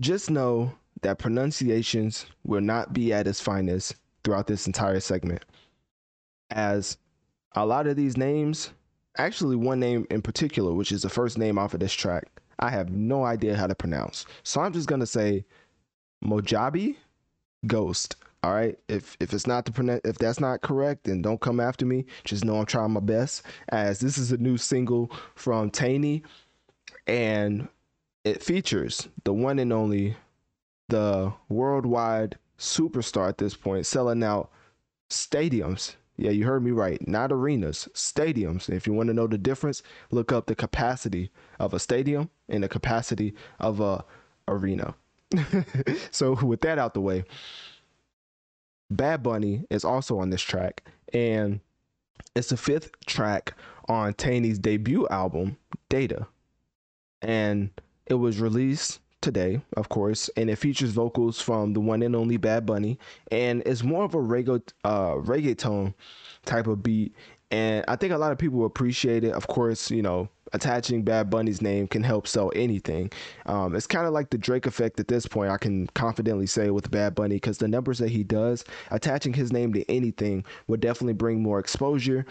Just know that pronunciations will not be at its finest throughout this entire segment. As a lot of these names, actually, one name in particular, which is the first name off of this track, I have no idea how to pronounce. So I'm just going to say Mojabi Ghost. All right. If if it's not the if that's not correct, then don't come after me. Just know I'm trying my best. As this is a new single from Tainy, and it features the one and only, the worldwide superstar at this point, selling out stadiums. Yeah, you heard me right. Not arenas, stadiums. If you want to know the difference, look up the capacity of a stadium and the capacity of a arena. so with that out the way, Bad Bunny is also on this track, and it's the fifth track on Tainy's debut album, Data. And it was released today, of course, and it features vocals from the one and only Bad Bunny, and it's more of a reggae uh, reggaeton type of beat. And I think a lot of people appreciate it. Of course, you know, attaching Bad Bunny's name can help sell anything. Um, it's kind of like the Drake effect at this point. I can confidently say with Bad Bunny because the numbers that he does, attaching his name to anything would definitely bring more exposure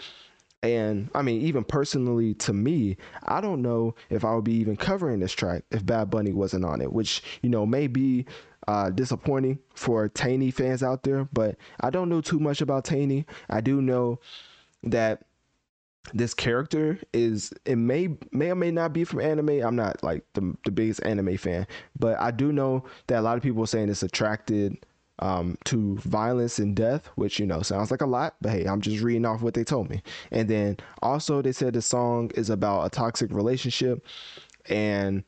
and I mean, even personally to me, I don't know if I would be even covering this track if Bad Bunny wasn't on it, which, you know, may be uh, disappointing for Tainy fans out there, but I don't know too much about Tainy. I do know that this character is it may may or may not be from anime. I'm not like the the biggest anime fan, but I do know that a lot of people are saying it's attracted um, to violence and death, which you know sounds like a lot, but hey, I'm just reading off what they told me. And then also they said the song is about a toxic relationship, and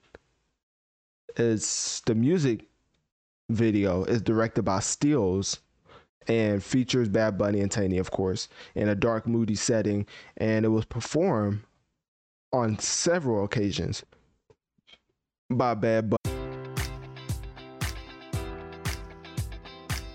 it's the music video is directed by Steels and features Bad Bunny and Tainy, of course, in a dark, moody setting, and it was performed on several occasions by Bad Bunny.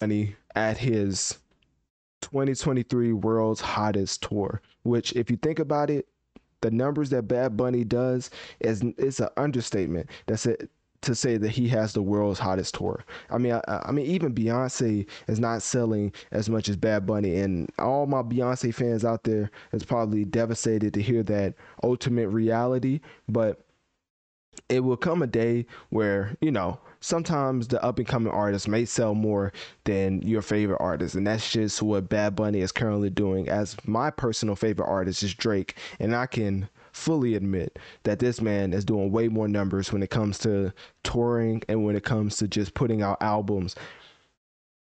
Bunny at his 2023 World's Hottest Tour, which, if you think about it, the numbers that Bad Bunny does is it's an understatement. That's it to say that he has the world's hottest tour. I mean, I, I, mean, even Beyonce is not selling as much as Bad Bunny, and all my Beyonce fans out there is probably devastated to hear that ultimate reality. But it will come a day where you know sometimes the up and coming artist may sell more than your favorite artist, and that's just what Bad Bunny is currently doing. As my personal favorite artist is Drake, and I can fully admit that this man is doing way more numbers when it comes to touring and when it comes to just putting out albums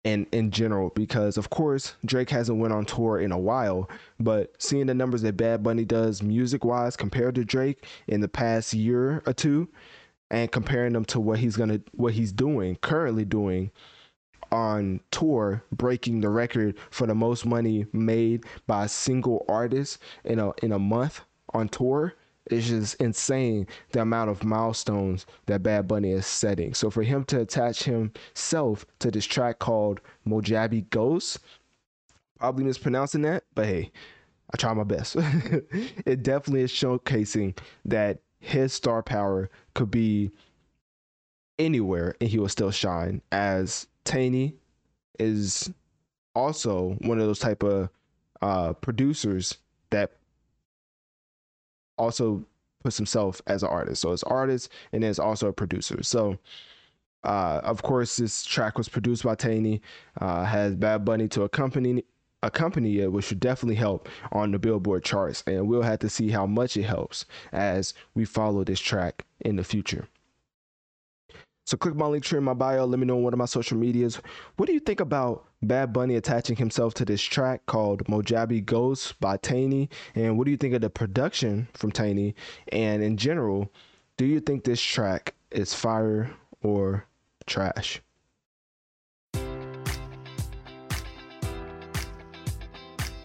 and in general because of course Drake hasn't went on tour in a while but seeing the numbers that Bad Bunny does music wise compared to Drake in the past year or two and comparing them to what he's gonna what he's doing currently doing on tour breaking the record for the most money made by a single artist in a in a month on tour it's just insane the amount of milestones that Bad Bunny is setting. So for him to attach himself to this track called Mojabi Ghost, probably mispronouncing that, but hey, I try my best. it definitely is showcasing that his star power could be anywhere and he will still shine as Tainy is also one of those type of uh, producers that also puts himself as an artist. So it's artist and is also a producer. So uh, of course, this track was produced by Tainy, uh, has Bad Bunny to accompany accompany it, which should definitely help on the Billboard charts. And we'll have to see how much it helps as we follow this track in the future. So click my link tree in my bio. Let me know on one of my social medias. What do you think about Bad Bunny attaching himself to this track called Mojabi Ghost by Tainy? And what do you think of the production from Tainy? And in general, do you think this track is fire or trash?